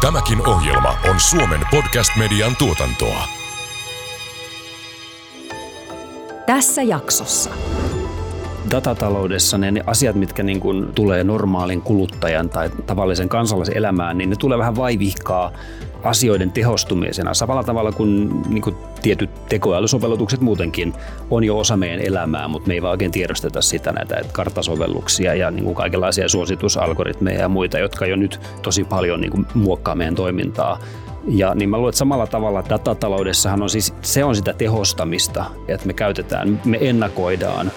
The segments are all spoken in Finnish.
Tämäkin ohjelma on Suomen podcast-median tuotantoa. Tässä jaksossa. datataloudessa ne, ne asiat, mitkä niin kuin tulee normaalin kuluttajan tai tavallisen kansalaisen elämään, niin ne tulee vähän vaivihkaa asioiden tehostumisena. Samalla tavalla kuin, niin kuin tietyt tekoälysovellutukset muutenkin on jo osa meidän elämää, mutta me ei vaan oikein tiedosteta sitä näitä että karttasovelluksia ja niin kuin kaikenlaisia suositusalgoritmeja ja muita, jotka jo nyt tosi paljon niin kuin muokkaa meidän toimintaa. Ja niin mä luulen, että samalla tavalla datataloudessahan on siis, se on sitä tehostamista, että me käytetään, me ennakoidaan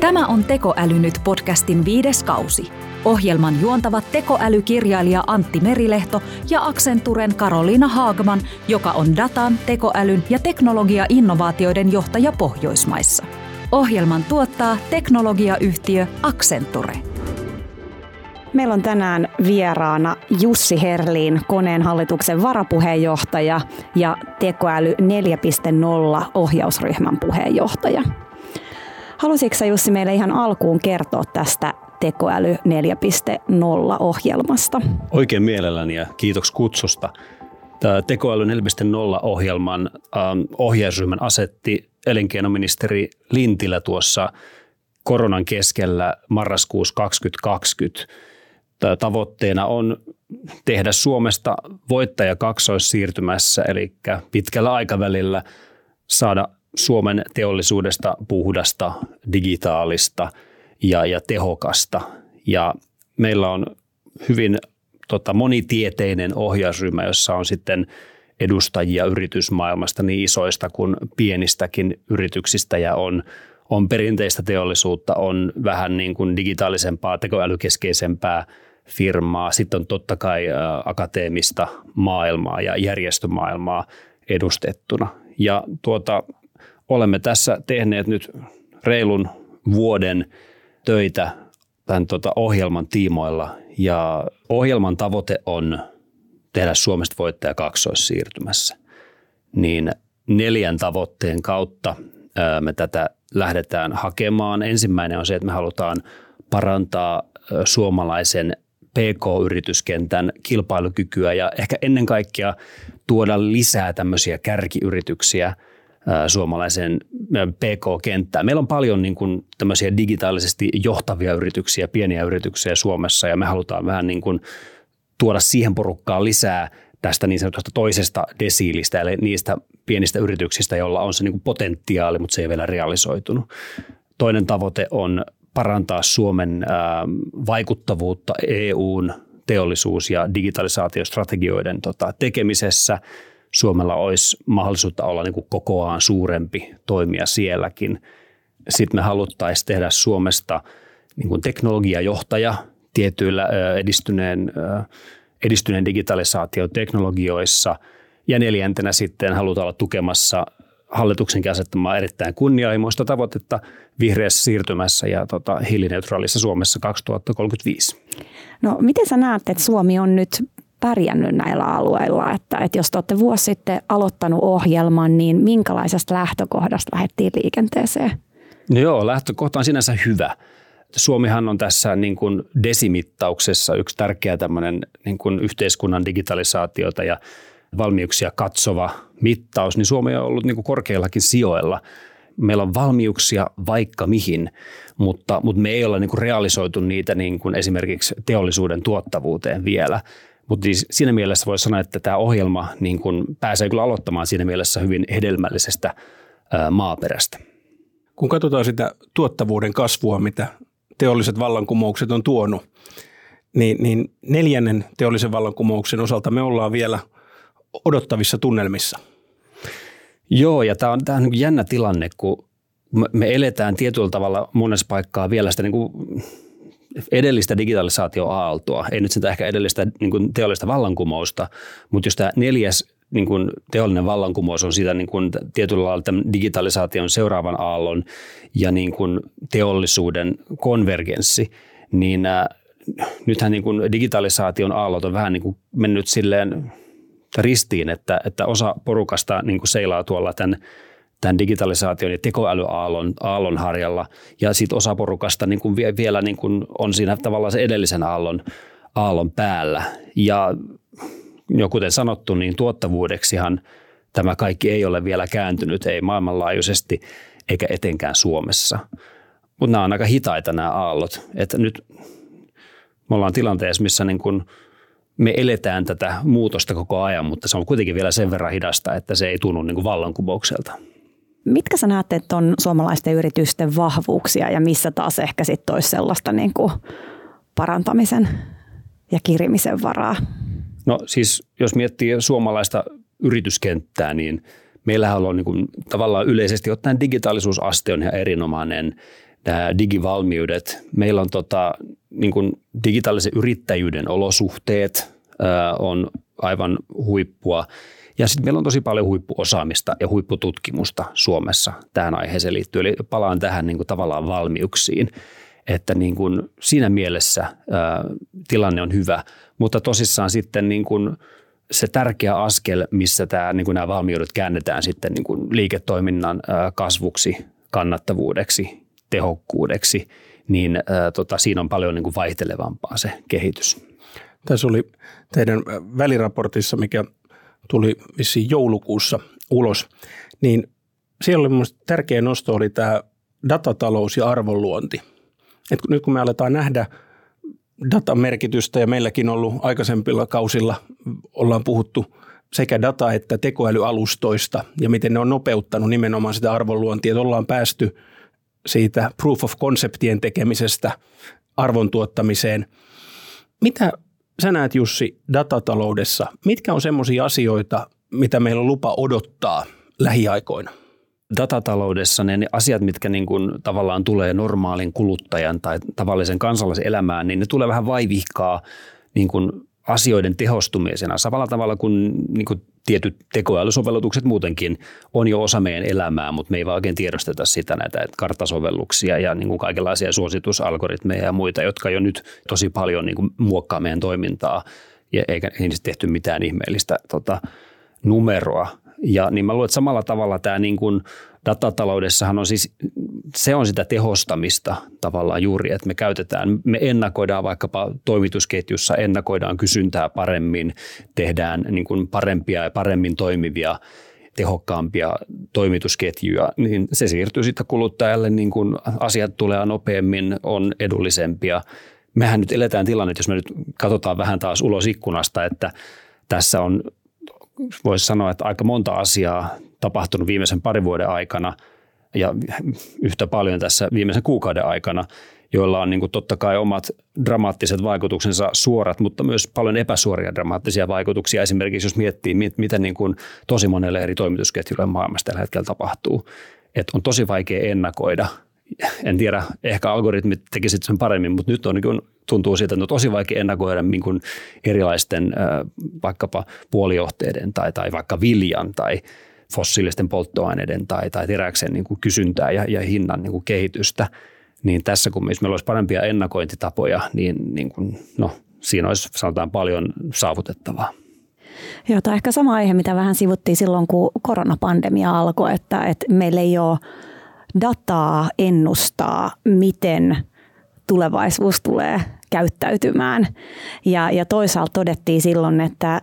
Tämä on Tekoäly nyt podcastin viides kausi. Ohjelman juontavat tekoälykirjailija Antti Merilehto ja Accenturen Karoliina Haagman, joka on datan, tekoälyn ja teknologia-innovaatioiden johtaja Pohjoismaissa. Ohjelman tuottaa teknologiayhtiö Accenture. Meillä on tänään vieraana Jussi Herliin, koneen hallituksen varapuheenjohtaja ja Tekoäly 4.0 ohjausryhmän puheenjohtaja. Haluaisitko Jussi meille ihan alkuun kertoa tästä Tekoäly 4.0-ohjelmasta? Oikein mielelläni ja kiitos kutsusta. Tämä Tekoäly 4.0-ohjelman ähm, ohjausryhmän asetti elinkeinoministeri Lintilä tuossa koronan keskellä marraskuussa 2020. Tämä tavoitteena on tehdä Suomesta voittaja kaksoissiirtymässä, eli pitkällä aikavälillä saada Suomen teollisuudesta puhdasta, digitaalista ja, ja tehokasta. Ja meillä on hyvin tota, monitieteinen ohjausryhmä, jossa on sitten edustajia yritysmaailmasta niin isoista kuin pienistäkin yrityksistä ja on, on perinteistä teollisuutta, on vähän niin kuin digitaalisempaa, tekoälykeskeisempää firmaa. Sitten on totta kai ä, akateemista maailmaa ja järjestömaailmaa edustettuna. Ja tuota, olemme tässä tehneet nyt reilun vuoden töitä tämän tota ohjelman tiimoilla ja ohjelman tavoite on tehdä Suomesta voittaja kaksoissiirtymässä. Niin neljän tavoitteen kautta me tätä lähdetään hakemaan. Ensimmäinen on se, että me halutaan parantaa suomalaisen PK-yrityskentän kilpailukykyä ja ehkä ennen kaikkea tuoda lisää tämmöisiä kärkiyrityksiä – suomalaiseen PK-kenttään. Meillä on paljon niin kuin tämmöisiä digitaalisesti johtavia yrityksiä, pieniä yrityksiä Suomessa ja me halutaan vähän niin kuin tuoda siihen porukkaan lisää tästä niin sanotusta toisesta desiilistä, eli niistä pienistä yrityksistä, joilla on se niin kuin potentiaali, mutta se ei vielä realisoitunut. Toinen tavoite on parantaa Suomen vaikuttavuutta EUn teollisuus- ja digitalisaatiostrategioiden tota, tekemisessä – Suomella olisi mahdollisuutta olla niin kuin kokoaan suurempi toimija sielläkin. Sitten me haluttaisiin tehdä Suomesta niin kuin teknologiajohtaja tietyillä edistyneen, edistyneen digitalisaatioteknologioissa. Ja neljäntenä sitten halutaan olla tukemassa hallituksen asettamaa erittäin kunnianhimoista tavoitetta vihreässä siirtymässä ja tota, hiilineutraalissa Suomessa 2035. No miten sä näet, että Suomi on nyt pärjännyt näillä alueilla. Että, että jos te olette vuosi sitten aloittanut ohjelman, niin minkälaisesta lähtökohdasta lähdettiin liikenteeseen? No joo, lähtökohta on sinänsä hyvä. Suomihan on tässä niin kuin desimittauksessa yksi tärkeä tämmöinen niin kuin yhteiskunnan digitalisaatiota ja valmiuksia katsova mittaus, niin Suomi on ollut niin kuin korkeillakin sijoilla. Meillä on valmiuksia vaikka mihin, mutta, mutta me ei olla niin kuin realisoitu niitä niin kuin esimerkiksi teollisuuden tuottavuuteen vielä. Mutta siis siinä mielessä voisi sanoa, että tämä ohjelma niin kun pääsee kyllä aloittamaan siinä mielessä hyvin hedelmällisestä maaperästä. Kun katsotaan sitä tuottavuuden kasvua, mitä teolliset vallankumoukset on tuonut, niin, niin neljännen teollisen vallankumouksen osalta me ollaan vielä odottavissa tunnelmissa. Joo, ja tämä on, tämä on niin jännä tilanne, kun me eletään tietyllä tavalla monessa paikkaa vielä sitä niin kuin edellistä digitalisaatioaaltoa, ei nyt sitä ehkä edellistä niin kuin teollista vallankumousta, mutta jos tämä neljäs niin kuin teollinen vallankumous on sitä niin kuin tietyllä lailla tämän digitalisaation seuraavan aallon ja niin kuin teollisuuden konvergenssi, niin äh, nythän niin kuin digitalisaation aallot on vähän niin kuin mennyt silleen ristiin, että, että osa porukasta niin kuin seilaa tuolla tämän tämän digitalisaation ja tekoälyaallon aallon harjalla. Ja sitten osa porukasta niin kuin vielä niin kuin on siinä tavallaan se edellisen aallon, aallon päällä. Ja jo kuten sanottu, niin tuottavuudeksihan tämä kaikki ei ole vielä kääntynyt, ei maailmanlaajuisesti eikä etenkään Suomessa. Mutta nämä on aika hitaita nämä aallot. Että nyt me ollaan tilanteessa, missä niin kun me eletään tätä muutosta koko ajan, mutta se on kuitenkin vielä sen verran hidasta, että se ei tunnu niin kuin vallankumoukselta. Mitkä sä näette, että on suomalaisten yritysten vahvuuksia ja missä taas ehkä sitten olisi sellaista niin kuin parantamisen ja kirimisen varaa? No siis jos miettii suomalaista yrityskenttää, niin meillähän on niin kuin, tavallaan yleisesti ottaen digitaalisuusaste on ihan erinomainen nämä digivalmiudet. Meillä on tota, niin kuin digitaalisen yrittäjyyden olosuhteet ää, on aivan huippua. Ja sitten meillä on tosi paljon huippuosaamista ja huippututkimusta Suomessa tähän aiheeseen liittyen. Eli palaan tähän niin kuin tavallaan valmiuksiin, että niin kuin siinä mielessä ää, tilanne on hyvä, mutta tosissaan sitten niin kuin se tärkeä askel, missä tämä, niin kuin nämä valmiudet käännetään sitten niin kuin liiketoiminnan ää, kasvuksi, kannattavuudeksi, tehokkuudeksi, niin ää, tota, siinä on paljon niin kuin vaihtelevampaa se kehitys. Tässä oli teidän väliraportissa, mikä tuli vissiin joulukuussa ulos, niin siellä oli tärkeä nosto oli tämä datatalous ja arvonluonti. Et nyt kun me aletaan nähdä datan merkitystä ja meilläkin on ollut aikaisempilla kausilla ollaan puhuttu sekä data- että tekoälyalustoista ja miten ne on nopeuttanut nimenomaan sitä arvonluontia, että ollaan päästy siitä proof of conceptien tekemisestä arvon tuottamiseen. Mitä sä näet Jussi datataloudessa, mitkä on semmoisia asioita, mitä meillä on lupa odottaa lähiaikoina? datataloudessa ne, asiat, mitkä niin kuin tavallaan tulee normaalin kuluttajan tai tavallisen kansalaisen elämään, niin ne tulee vähän vaivihkaa niin kuin asioiden tehostumisena. Samalla tavalla kuin, niin kuin tietyt tekoälysovellutukset muutenkin on jo osa meidän elämää, mutta me ei vaan oikein tiedosteta sitä näitä karttasovelluksia ja niin kuin kaikenlaisia suositusalgoritmeja ja muita, jotka jo nyt tosi paljon niin kuin muokkaa meidän toimintaa ja eikä niistä tehty mitään ihmeellistä tota, numeroa. Ja niin mä luulen, että samalla tavalla tämä niin kuin datataloudessahan on siis, se on sitä tehostamista tavallaan juuri, että me käytetään, me ennakoidaan vaikkapa toimitusketjussa, ennakoidaan kysyntää paremmin, tehdään niin kuin parempia ja paremmin toimivia tehokkaampia toimitusketjuja, niin se siirtyy sitten kuluttajalle, niin kuin asiat tulee nopeammin, on edullisempia. Mehän nyt eletään tilanne, jos me nyt katsotaan vähän taas ulos ikkunasta, että tässä on voisi sanoa, että aika monta asiaa tapahtunut viimeisen parin vuoden aikana ja yhtä paljon tässä viimeisen kuukauden aikana, joilla on niin kuin totta kai omat dramaattiset vaikutuksensa suorat, mutta myös paljon epäsuoria dramaattisia vaikutuksia. Esimerkiksi jos miettii, miten niin kuin tosi monelle eri toimitusketjuille maailmassa tällä hetkellä tapahtuu. Että on tosi vaikea ennakoida. En tiedä, ehkä algoritmit tekisivät sen paremmin, mutta nyt on niin kuin tuntuu siitä, että on tosi vaikea ennakoida niin kuin erilaisten vaikkapa puolijohteiden tai, tai vaikka viljan tai fossiilisten polttoaineiden tai, tai teräksen niin kuin kysyntää ja, ja hinnan niin kuin kehitystä. Niin tässä kun meillä olisi parempia ennakointitapoja, niin, niin kuin, no, siinä olisi sanotaan paljon saavutettavaa. Joo, tämä on ehkä sama aihe, mitä vähän sivuttiin silloin, kun koronapandemia alkoi, että, että meillä ei ole dataa ennustaa, miten tulevaisuus tulee käyttäytymään. Ja, ja toisaalta todettiin silloin, että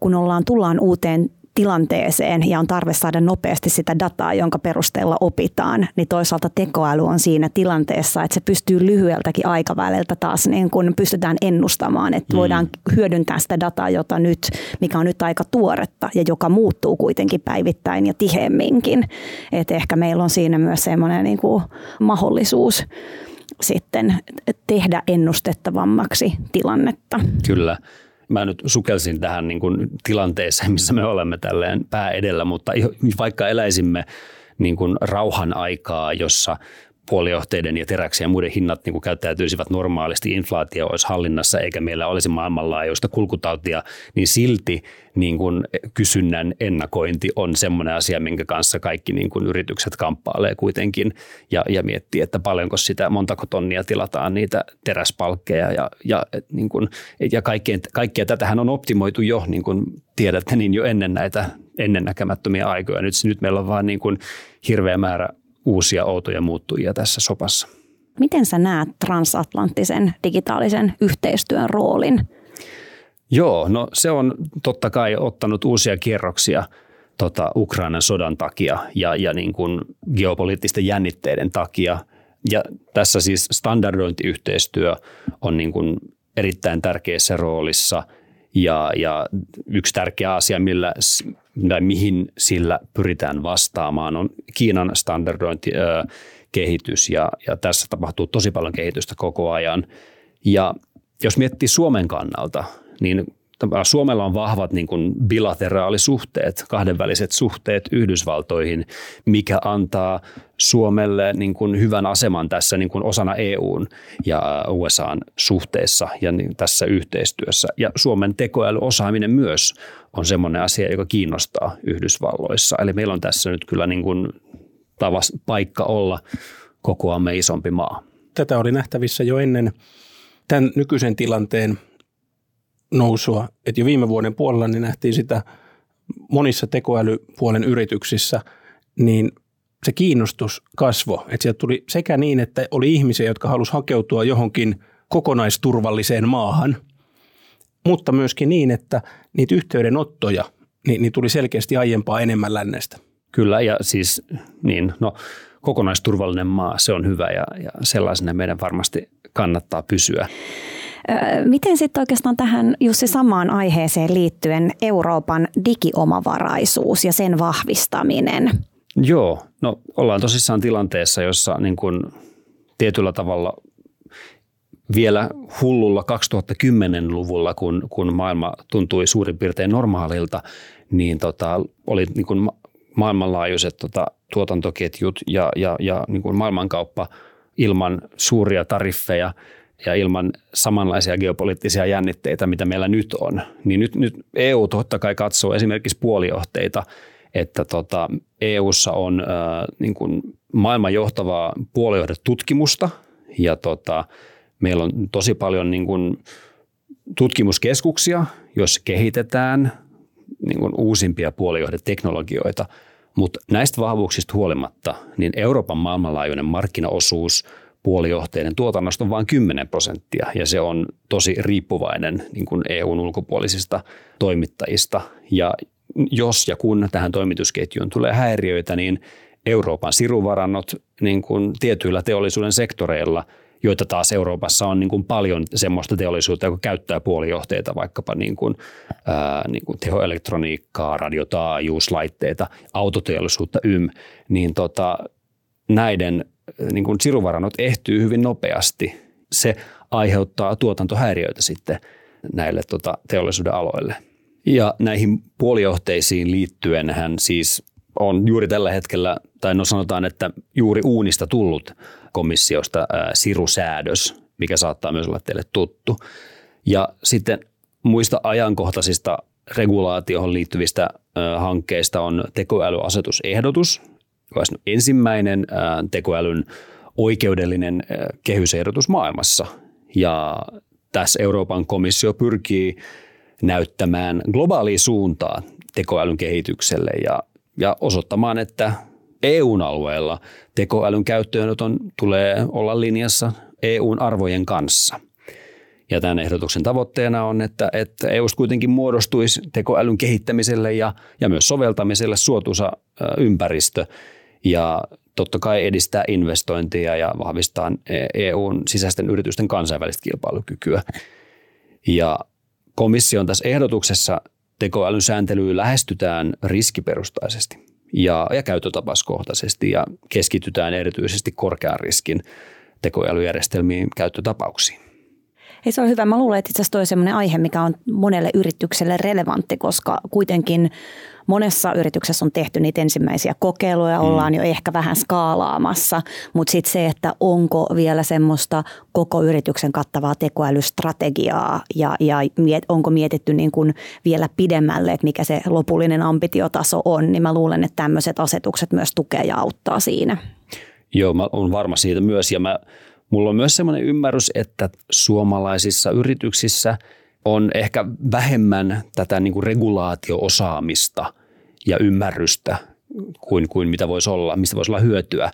kun ollaan, tullaan uuteen tilanteeseen ja on tarve saada nopeasti sitä dataa, jonka perusteella opitaan, niin toisaalta tekoäly on siinä tilanteessa, että se pystyy lyhyeltäkin aikaväliltä taas niin kun pystytään ennustamaan, että mm. voidaan hyödyntää sitä dataa, jota nyt, mikä on nyt aika tuoretta ja joka muuttuu kuitenkin päivittäin ja tiheemminkin. Että ehkä meillä on siinä myös semmoinen niin kuin mahdollisuus sitten tehdä ennustettavammaksi tilannetta. Kyllä. Mä nyt sukelsin tähän niin kuin tilanteeseen, missä me olemme tälleen pää edellä, mutta vaikka eläisimme niin kuin rauhan aikaa, jossa puolijohteiden ja teräksen ja muiden hinnat niin kuin käyttäytyisivät normaalisti, inflaatio olisi hallinnassa eikä meillä olisi maailmanlaajuista kulkutautia, niin silti niin kuin kysynnän ennakointi on semmoinen asia, minkä kanssa kaikki niin kuin yritykset kamppailee kuitenkin ja, ja miettii, että paljonko sitä, montako tonnia tilataan niitä teräspalkkeja ja, ja, niin kuin, ja kaikkea, kaikkea tätähän on optimoitu jo, niin kuin tiedätte, niin jo ennen näitä ennennäkemättömiä aikoja. Nyt, nyt meillä on vaan niin kuin hirveä määrä uusia outoja muuttujia tässä sopassa. Miten sä näet transatlanttisen digitaalisen yhteistyön roolin? Joo, no se on totta kai ottanut uusia kierroksia tota, Ukrainan sodan takia ja, ja niin kuin geopoliittisten jännitteiden takia. Ja tässä siis standardointiyhteistyö on niin kuin erittäin tärkeässä roolissa ja, ja yksi tärkeä asia, millä, tai mihin sillä pyritään vastaamaan, on Kiinan standardointikehitys ja, ja tässä tapahtuu tosi paljon kehitystä koko ajan. Ja jos miettii Suomen kannalta, niin Suomella on vahvat niin kuin bilateraalisuhteet, kahdenväliset suhteet Yhdysvaltoihin, mikä antaa Suomelle niin kuin hyvän aseman tässä niin kuin osana EUn ja USAn suhteessa ja niin tässä yhteistyössä. Ja Suomen tekoälyosaaminen myös on semmoinen asia, joka kiinnostaa Yhdysvalloissa. Eli meillä on tässä nyt kyllä niin kuin tavas paikka olla kokoamme isompi maa. Tätä oli nähtävissä jo ennen tämän nykyisen tilanteen nousua. Et jo viime vuoden puolella niin nähtiin sitä monissa tekoälypuolen yrityksissä, niin se kiinnostus kasvo. Että sieltä tuli sekä niin, että oli ihmisiä, jotka halusivat hakeutua johonkin kokonaisturvalliseen maahan, mutta myöskin niin, että niitä yhteydenottoja niin, niin tuli selkeästi aiempaa enemmän lännestä. Kyllä, ja siis niin, no, kokonaisturvallinen maa, se on hyvä ja, ja sellaisena meidän varmasti kannattaa pysyä. Miten sitten oikeastaan tähän Jussi samaan aiheeseen liittyen Euroopan digiomavaraisuus ja sen vahvistaminen? Joo, no ollaan tosissaan tilanteessa, jossa niin kun tietyllä tavalla vielä hullulla 2010-luvulla, kun, kun maailma tuntui suurin piirtein normaalilta, niin tota, oli niin kun maailmanlaajuiset tota, tuotantoketjut ja, ja, ja niin kun maailmankauppa ilman suuria tariffeja – ja ilman samanlaisia geopoliittisia jännitteitä, mitä meillä nyt on, niin nyt, nyt EU totta kai katsoo esimerkiksi puolijohteita, että tota, EUssa on äh, niin kuin maailman johtavaa puolijohdetutkimusta ja tota, meillä on tosi paljon niin kuin tutkimuskeskuksia, joissa kehitetään niin kuin uusimpia puolijohdeteknologioita, mutta näistä vahvuuksista huolimatta niin Euroopan maailmanlaajuinen markkinaosuus – puolijohteiden tuotannosta on vain 10 prosenttia ja se on tosi riippuvainen niin kuin EUn ulkopuolisista toimittajista. Ja jos ja kun tähän toimitusketjuun tulee häiriöitä, niin Euroopan siruvarannot niin kuin tietyillä teollisuuden sektoreilla, joita taas Euroopassa on niin kuin paljon semmoista teollisuutta, joka käyttää puolijohteita, vaikkapa niin kuin, ää, niin kuin tehoelektroniikkaa, radiotaajuuslaitteita, autoteollisuutta ym, niin tota, näiden niin kuin siruvarannot ehtyy hyvin nopeasti. Se aiheuttaa tuotantohäiriöitä sitten näille tota, teollisuuden aloille. Ja näihin puolijohteisiin liittyen hän siis on juuri tällä hetkellä, tai no sanotaan, että juuri uunista tullut komissiosta ää, sirusäädös, mikä saattaa myös olla teille tuttu. Ja sitten muista ajankohtaisista regulaatioon liittyvistä hankkeista on tekoälyasetusehdotus, olisi ensimmäinen tekoälyn oikeudellinen kehysehdotus maailmassa. Ja tässä Euroopan komissio pyrkii näyttämään globaalia suuntaa tekoälyn kehitykselle ja, ja osoittamaan, että EUn alueella tekoälyn käyttöönoton tulee olla linjassa EUn arvojen kanssa. Ja tämän ehdotuksen tavoitteena on, että, että EUsta kuitenkin muodostuisi tekoälyn kehittämiselle ja, ja myös soveltamiselle suotuisa ympäristö, ja totta kai edistää investointia ja vahvistaa EUn sisäisten yritysten kansainvälistä kilpailukykyä. Ja komission tässä ehdotuksessa tekoälyn sääntelyyn lähestytään riskiperustaisesti ja, ja käyttötapaskohtaisesti ja keskitytään erityisesti korkean riskin tekoälyjärjestelmiin käyttötapauksiin. Hei, se on hyvä. Mä luulen, että itse asiassa toi on aihe, mikä on monelle yritykselle relevantti, koska kuitenkin monessa yrityksessä on tehty niitä ensimmäisiä kokeiluja, mm. ollaan jo ehkä vähän skaalaamassa, mutta sitten se, että onko vielä semmoista koko yrityksen kattavaa tekoälystrategiaa ja, ja miet, onko mietitty niin kuin vielä pidemmälle, että mikä se lopullinen ambitiotaso on, niin mä luulen, että tämmöiset asetukset myös tukee ja auttaa siinä. Joo, mä olen varma siitä myös ja mä, mulla on myös semmoinen ymmärrys, että suomalaisissa yrityksissä – on ehkä vähemmän tätä niin kuin regulaatio-osaamista ja ymmärrystä kuin, kuin mitä voisi olla, mistä voisi olla hyötyä.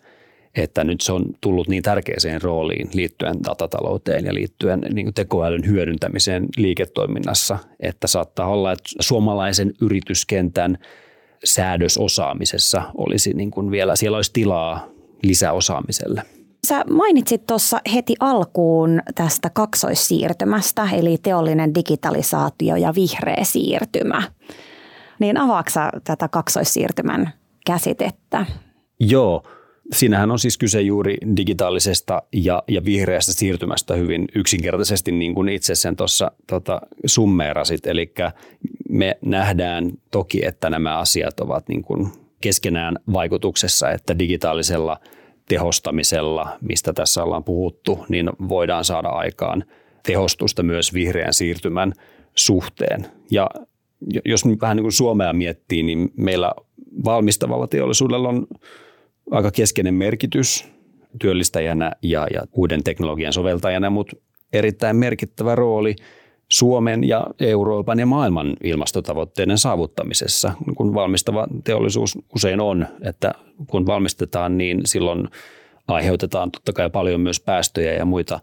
että nyt se on tullut niin tärkeäseen rooliin liittyen datatalouteen ja liittyen niin tekoälyn hyödyntämiseen liiketoiminnassa, että saattaa olla, että suomalaisen yrityskentän säädösosaamisessa olisi niin kuin vielä, siellä olisi tilaa lisäosaamiselle. Sä mainitsit tuossa heti alkuun tästä kaksoissiirtymästä, eli teollinen digitalisaatio ja vihreä siirtymä. Niin avaaksa tätä kaksoissiirtymän käsitettä? Joo, Siinähän on siis kyse juuri digitaalisesta ja, ja vihreästä siirtymästä hyvin yksinkertaisesti, niin kuin itse sen tuossa tota, summeerasit. Eli me nähdään toki, että nämä asiat ovat niin kuin keskenään vaikutuksessa, että digitaalisella tehostamisella, mistä tässä ollaan puhuttu, niin voidaan saada aikaan tehostusta myös vihreän siirtymän suhteen. Ja jos vähän niin kuin Suomea miettii, niin meillä valmistavalla teollisuudella on aika keskeinen merkitys työllistäjänä ja, ja uuden teknologian soveltajana, mutta erittäin merkittävä rooli Suomen ja Euroopan ja maailman ilmastotavoitteiden saavuttamisessa, kun valmistava teollisuus usein on, että kun valmistetaan, niin silloin aiheutetaan totta kai paljon myös päästöjä ja muita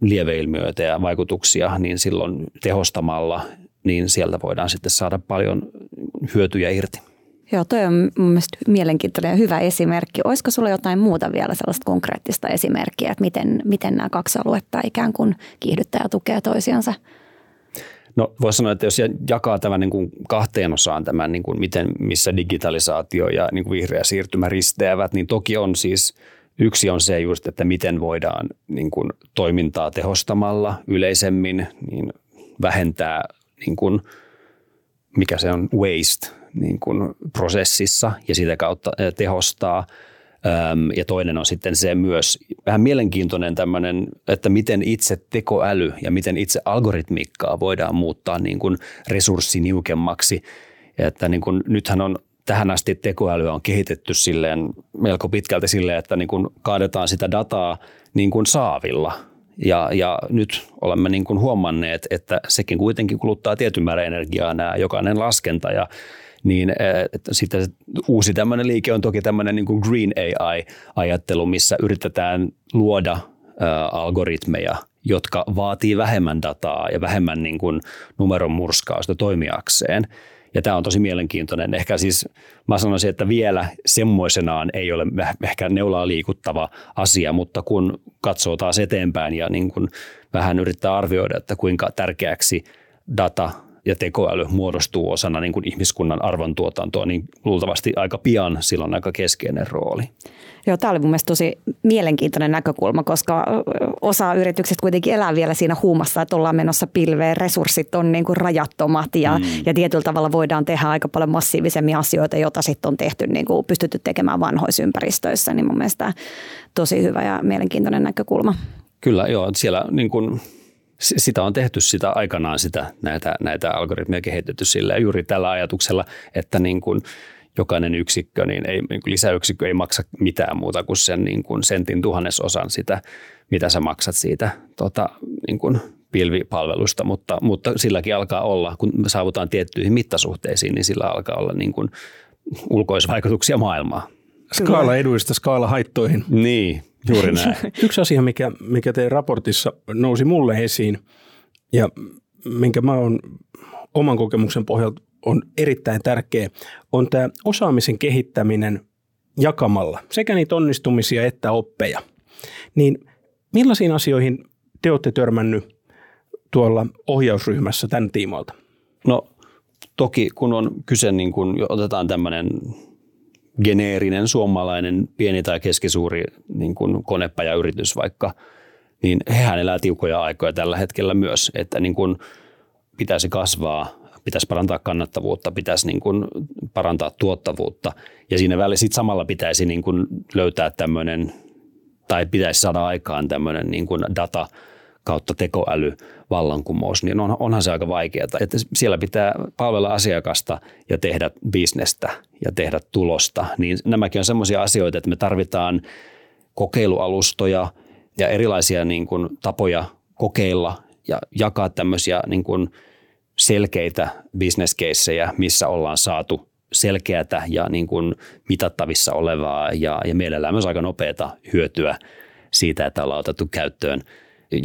lieveilmiöitä ja vaikutuksia, niin silloin tehostamalla, niin sieltä voidaan sitten saada paljon hyötyjä irti. Joo, toi on mun mielestä mielenkiintoinen ja hyvä esimerkki. Olisiko sulla jotain muuta vielä sellaista konkreettista esimerkkiä, että miten, miten nämä kaksi aluetta ikään kuin kiihdyttää ja tukee toisiansa? No voisi sanoa, että jos jakaa tämän niin kuin kahteen osaan tämän, niin kuin miten, missä digitalisaatio ja niin kuin vihreä siirtymä risteävät, niin toki on siis Yksi on se just, että miten voidaan niin kuin toimintaa tehostamalla yleisemmin niin vähentää, niin kuin, mikä se on, waste niin kuin prosessissa ja sitä kautta tehostaa. Ja toinen on sitten se myös vähän mielenkiintoinen tämmöinen, että miten itse tekoäly ja miten itse algoritmiikkaa voidaan muuttaa niin kuin resurssiniukemmaksi. Että niin kuin, nythän on tähän asti tekoälyä on kehitetty silleen melko pitkälti silleen, että niin kuin kaadetaan sitä dataa niin kuin saavilla. Ja, ja nyt olemme niin kuin huomanneet, että sekin kuitenkin kuluttaa tietyn määrän energiaa nämä jokainen laskenta ja niin sitten uusi tämmöinen liike on toki tämmöinen niin kuin green AI-ajattelu, missä yritetään luoda algoritmeja, jotka vaatii vähemmän dataa ja vähemmän niin kuin numeron murskausta toimijakseen. Ja tämä on tosi mielenkiintoinen. Ehkä siis mä sanoisin, että vielä semmoisenaan ei ole ehkä neulaa liikuttava asia, mutta kun katsoo taas eteenpäin ja niin kuin vähän yrittää arvioida, että kuinka tärkeäksi data ja tekoäly muodostuu osana niin kuin ihmiskunnan arvontuotantoa, niin luultavasti aika pian sillä on aika keskeinen rooli. Joo, tämä oli mun mielestä tosi mielenkiintoinen näkökulma, koska osa yrityksistä kuitenkin elää vielä siinä huumassa, että ollaan menossa pilveen, resurssit on niin kuin rajattomat ja, mm. ja tietyllä tavalla voidaan tehdä aika paljon massiivisemmin asioita, joita sitten on tehty, niin kuin pystytty tekemään vanhoissa ympäristöissä, niin mun mielestä tosi hyvä ja mielenkiintoinen näkökulma. Kyllä, joo, siellä niin kuin sitä on tehty sitä aikanaan sitä, näitä, näitä algoritmeja kehitetty sillä juuri tällä ajatuksella, että niin kuin jokainen yksikkö, niin ei, niin lisäyksikkö ei maksa mitään muuta kuin sen niin kuin sentin tuhannesosan sitä, mitä sä maksat siitä tota, niin kuin pilvipalvelusta, mutta, mutta silläkin alkaa olla, kun me saavutaan tiettyihin mittasuhteisiin, niin sillä alkaa olla niin kuin ulkoisvaikutuksia maailmaa. Skaala eduista skaala haittoihin. Niin, Juuri näin. Yksi asia, mikä, mikä teidän raportissa nousi mulle esiin ja minkä mä oon oman kokemuksen pohjalta on erittäin tärkeä, on tämä osaamisen kehittäminen jakamalla sekä niitä onnistumisia että oppeja. Niin millaisiin asioihin te olette törmännyt tuolla ohjausryhmässä tämän tiimoilta? No toki kun on kyse, niin kun otetaan tämmöinen geneerinen suomalainen pieni tai keskisuuri niin kuin konepajayritys vaikka, niin hehän elää tiukkoja aikoja tällä hetkellä myös, että niin kuin pitäisi kasvaa, pitäisi parantaa kannattavuutta, pitäisi niin kuin parantaa tuottavuutta. Ja siinä välissä samalla pitäisi niin kuin löytää tämmöinen tai pitäisi saada aikaan tämmöinen niin kuin data – kautta tekoäly vallankumous, niin on, onhan se aika vaikeaa. Että siellä pitää palvella asiakasta ja tehdä bisnestä ja tehdä tulosta. Niin nämäkin on sellaisia asioita, että me tarvitaan kokeilualustoja ja erilaisia niin kuin, tapoja kokeilla ja jakaa tämmöisiä niin kuin, selkeitä bisneskeissejä, missä ollaan saatu selkeätä ja niin kuin mitattavissa olevaa ja, ja mielellään myös aika nopeata hyötyä siitä, että ollaan otettu käyttöön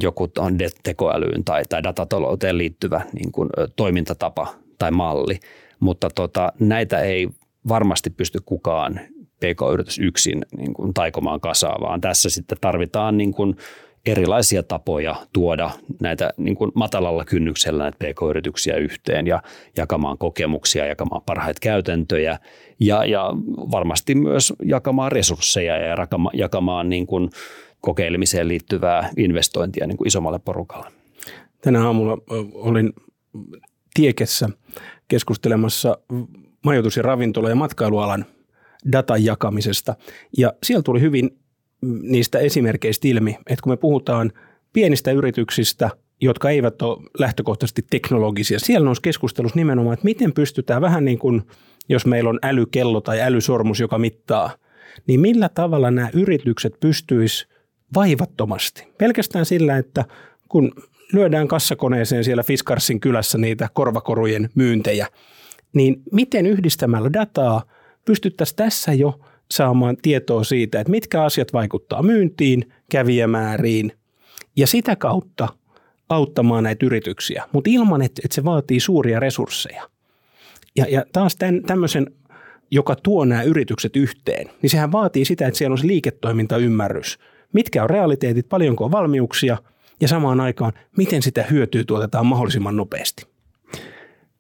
joku on tekoälyyn tai, tai datatalouteen liittyvä niin kuin, toimintatapa tai malli. Mutta tota, näitä ei varmasti pysty kukaan PK-yritys yksin niin kuin, taikomaan kasaa, vaan tässä sitten tarvitaan niin kuin, erilaisia tapoja tuoda näitä niin kuin matalalla kynnyksellä näitä pk-yrityksiä yhteen ja jakamaan kokemuksia, jakamaan parhaita käytäntöjä ja, ja varmasti myös jakamaan resursseja ja jakamaan, jakamaan niin kuin kokeilemiseen liittyvää investointia niin kuin isommalle porukalle. Tänä aamulla olin Tiekessä keskustelemassa majoitus- ja ravintola- ja matkailualan datan jakamisesta. Ja siellä tuli hyvin niistä esimerkkeistä ilmi, että kun me puhutaan pienistä yrityksistä, jotka eivät ole lähtökohtaisesti teknologisia, siellä on keskustelus nimenomaan, että miten pystytään vähän niin kuin, jos meillä on älykello tai älysormus, joka mittaa, niin millä tavalla nämä yritykset pystyisivät vaivattomasti. Pelkästään sillä, että kun lyödään kassakoneeseen siellä Fiskarsin kylässä niitä korvakorujen myyntejä, niin miten yhdistämällä dataa pystyttäisiin tässä jo saamaan tietoa siitä, että mitkä asiat vaikuttaa myyntiin, kävijämääriin ja sitä kautta auttamaan näitä yrityksiä, mutta ilman, että, että se vaatii suuria resursseja. Ja, ja taas tämän, tämmöisen, joka tuo nämä yritykset yhteen, niin sehän vaatii sitä, että siellä on se liiketoimintaymmärrys. Mitkä on realiteetit, paljonko on valmiuksia ja samaan aikaan, miten sitä hyötyä tuotetaan mahdollisimman nopeasti.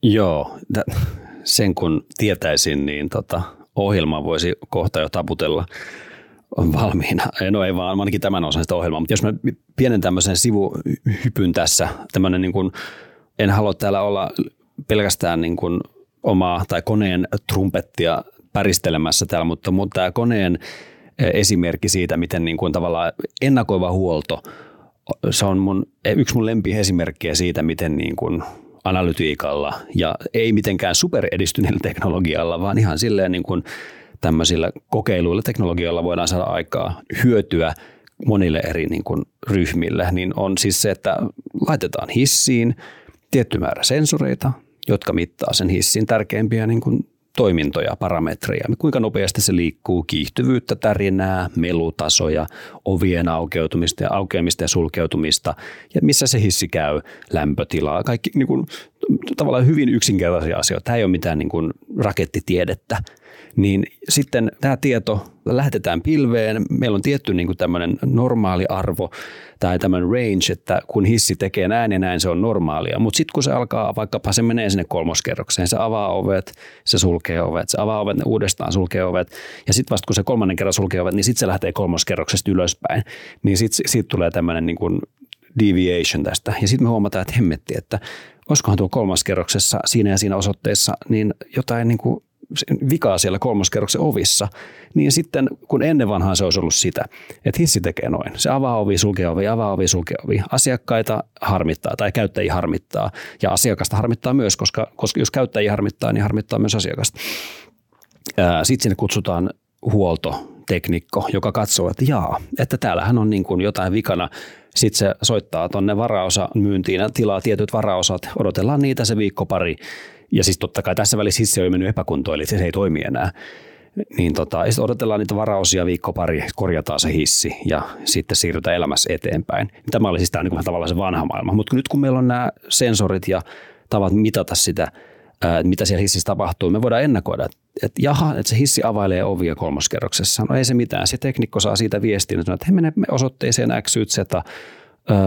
Joo, sen kun tietäisin, niin tota, ohjelma voisi kohta jo taputella valmiina. No ei vaan, ainakin tämän osan sitä ohjelmaa. Mutta jos mä pienen tämmöisen sivuhypyn tässä, tämmöinen niin kuin, en halua täällä olla pelkästään niin kuin omaa tai koneen trumpettia päristelemässä täällä, mutta, mutta tämä koneen esimerkki siitä, miten niin kuin tavallaan ennakoiva huolto, se on mun, yksi mun lempiesimerkkiä siitä, miten niin kuin analytiikalla ja ei mitenkään superedistyneellä teknologialla, vaan ihan silleen niin kuin tämmöisillä kokeiluilla teknologialla voidaan saada aikaa hyötyä monille eri niin kuin ryhmille, niin on siis se, että laitetaan hissiin tietty määrä sensoreita, jotka mittaa sen hissin tärkeimpiä niin kuin toimintoja, parametreja, kuinka nopeasti se liikkuu, kiihtyvyyttä, tärinää, melutasoja, ovien aukeutumista ja aukeamista ja sulkeutumista ja missä se hissi käy, lämpötilaa, kaikki niin kuin, tavallaan hyvin yksinkertaisia asioita. Tämä ei ole mitään niin kuin rakettitiedettä. Niin sitten tämä tieto lähetetään pilveen, meillä on tietty niin kuin tämmöinen normaali arvo tai tämmöinen range, että kun hissi tekee näin ja näin, se on normaalia. Mutta sitten kun se alkaa, vaikkapa se menee sinne kolmoskerrokseen, se avaa ovet, se sulkee ovet, se avaa ovet, ne uudestaan sulkee ovet. Ja sitten vasta kun se kolmannen kerran sulkee ovet, niin sitten se lähtee kolmoskerroksesta ylöspäin. Niin sitten sit tulee tämmöinen niin kuin deviation tästä. Ja sitten me huomataan, että hemmetti, että olisikohan tuo kolmaskerroksessa siinä ja siinä osoitteessa niin jotain niin kuin vikaa siellä kolmoskerroksen ovissa, niin sitten kun ennen vanhaa se olisi ollut sitä, että hissi tekee noin. Se avaa ovi, sulkee ovi, avaa ovi, sulkee ovi. Asiakkaita harmittaa tai käyttäjiä harmittaa ja asiakasta harmittaa myös, koska, koska jos käyttäjiä harmittaa, niin harmittaa myös asiakasta. Sitten sinne kutsutaan huoltoteknikko, joka katsoo, että jaa, että täällähän on niin kuin jotain vikana. Sitten se soittaa tuonne varaosa myyntiin ja tilaa tietyt varaosat, odotellaan niitä se viikko pari ja siis totta kai tässä välissä hissi on mennyt epäkuntoon, eli se ei toimi enää. Niin tota, sitten odotellaan niitä varaosia viikko pari, korjataan se hissi ja sitten siirrytään elämässä eteenpäin. Tämä oli siis tämä niin tavallaan se vanha maailma. Mutta nyt kun meillä on nämä sensorit ja tavat mitata sitä, ää, mitä siellä hississä tapahtuu, me voidaan ennakoida, että, että jaha, että se hissi availee ovia kolmoskerroksessa. No ei se mitään. Se teknikko saa siitä viestin, että he menee osoitteeseen X, Z,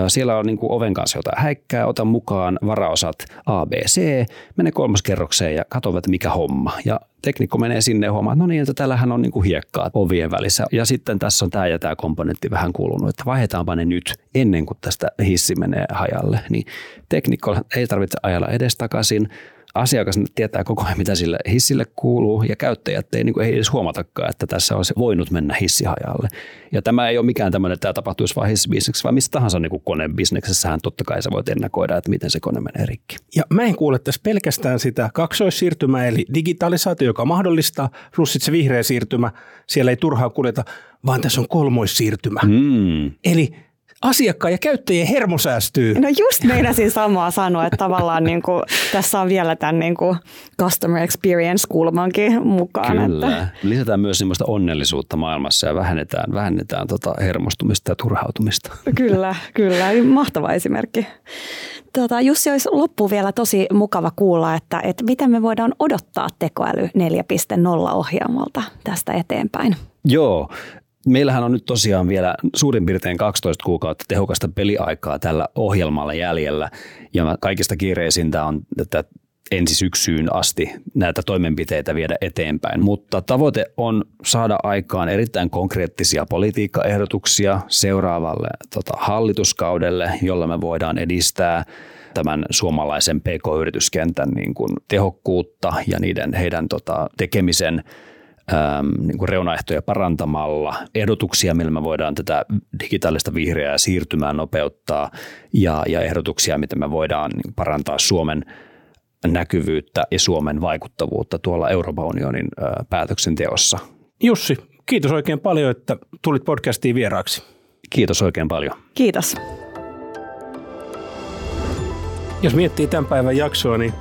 siellä on niin kuin oven kanssa jotain häikkää, ota mukaan varaosat A, B, C, mene kolmoskerrokseen ja katso, että mikä homma. Ja teknikko menee sinne ja huomaa, että no niin, että täällähän on niin kuin hiekkaa ovien välissä. Ja sitten tässä on tämä ja tämä komponentti vähän kulunut, että vaihdetaanpa ne nyt ennen kuin tästä hissi menee hajalle. Niin teknikko ei tarvitse ajalla edestakaisin, asiakas tietää koko ajan, mitä sille hissille kuuluu, ja käyttäjät ei, niin kuin, ei edes huomatakaan, että tässä olisi voinut mennä hissihajalle. Ja tämä ei ole mikään tämmöinen, että tämä tapahtuisi vain hissibisneksessä, vaan missä tahansa niin konebisneksessähän totta kai sä voit ennakoida, että miten se kone menee rikki. Ja mä en kuule tässä pelkästään sitä kaksoissiirtymää, eli digitalisaatio, joka mahdollistaa, plus sitten se vihreä siirtymä, siellä ei turhaa kuljeta, vaan tässä on kolmoissiirtymä. Mm. Eli asiakkaan ja käyttäjien hermo säästyy. No just meinasin samaa sanoa, että tavallaan niin kuin, tässä on vielä tämän niin kuin customer experience-kulmankin mukaan. Kyllä. Että. Lisätään myös sellaista onnellisuutta maailmassa ja vähennetään, vähennetään tota hermostumista ja turhautumista. Kyllä, kyllä. Mahtava esimerkki. Tota, Jussi, olisi loppu vielä tosi mukava kuulla, että, että mitä me voidaan odottaa tekoäly 4.0 ohjelmalta tästä eteenpäin. Joo, Meillähän on nyt tosiaan vielä suurin piirtein 12 kuukautta tehokasta peliaikaa tällä ohjelmalla jäljellä ja kaikista kiireisintä on että ensi syksyyn asti näitä toimenpiteitä viedä eteenpäin. Mutta tavoite on saada aikaan erittäin konkreettisia politiikkaehdotuksia seuraavalle tota, hallituskaudelle, jolla me voidaan edistää tämän suomalaisen pk-yrityskentän niin kuin tehokkuutta ja niiden, heidän tota, tekemisen ähm, niin kuin reunaehtoja parantamalla, ehdotuksia, millä me voidaan tätä digitaalista vihreää siirtymää nopeuttaa ja, ja ehdotuksia, miten me voidaan niin parantaa Suomen näkyvyyttä ja Suomen vaikuttavuutta tuolla Euroopan unionin päätöksenteossa. Jussi, kiitos oikein paljon, että tulit podcastiin vieraaksi. Kiitos oikein paljon. Kiitos. Jos miettii tämän päivän jaksoa, niin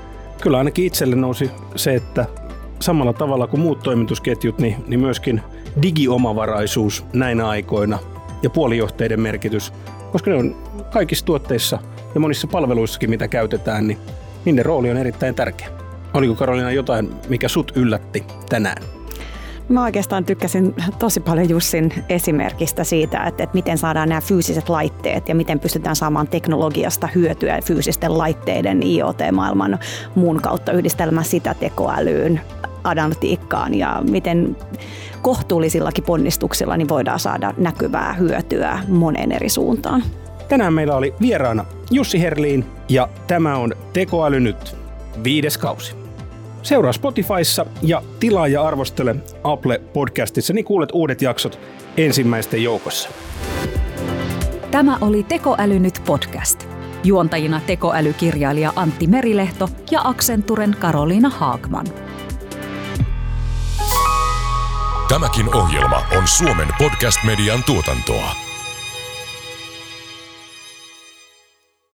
kyllä ainakin itselle nousi se, että samalla tavalla kuin muut toimitusketjut, niin, niin myöskin digiomavaraisuus näinä aikoina ja puolijohteiden merkitys, koska ne on kaikissa tuotteissa ja monissa palveluissakin, mitä käytetään, niin niiden rooli on erittäin tärkeä. Oliko Karolina jotain, mikä sut yllätti tänään? Mä oikeastaan tykkäsin tosi paljon Jussin esimerkistä siitä, että, että miten saadaan nämä fyysiset laitteet ja miten pystytään saamaan teknologiasta hyötyä fyysisten laitteiden IoT-maailman muun kautta yhdistelmään sitä tekoälyyn, analytiikkaan ja miten kohtuullisillakin ponnistuksilla niin voidaan saada näkyvää hyötyä moneen eri suuntaan. Tänään meillä oli vieraana Jussi Herliin ja tämä on Tekoäly nyt viides kausi. Seuraa Spotifyssa ja tilaa ja arvostele Apple Podcastissa, niin kuulet uudet jaksot ensimmäisten joukossa. Tämä oli Tekoäly nyt podcast. Juontajina tekoälykirjailija Antti Merilehto ja Accenturen Karoliina Haagman. Tämäkin ohjelma on Suomen podcast-median tuotantoa.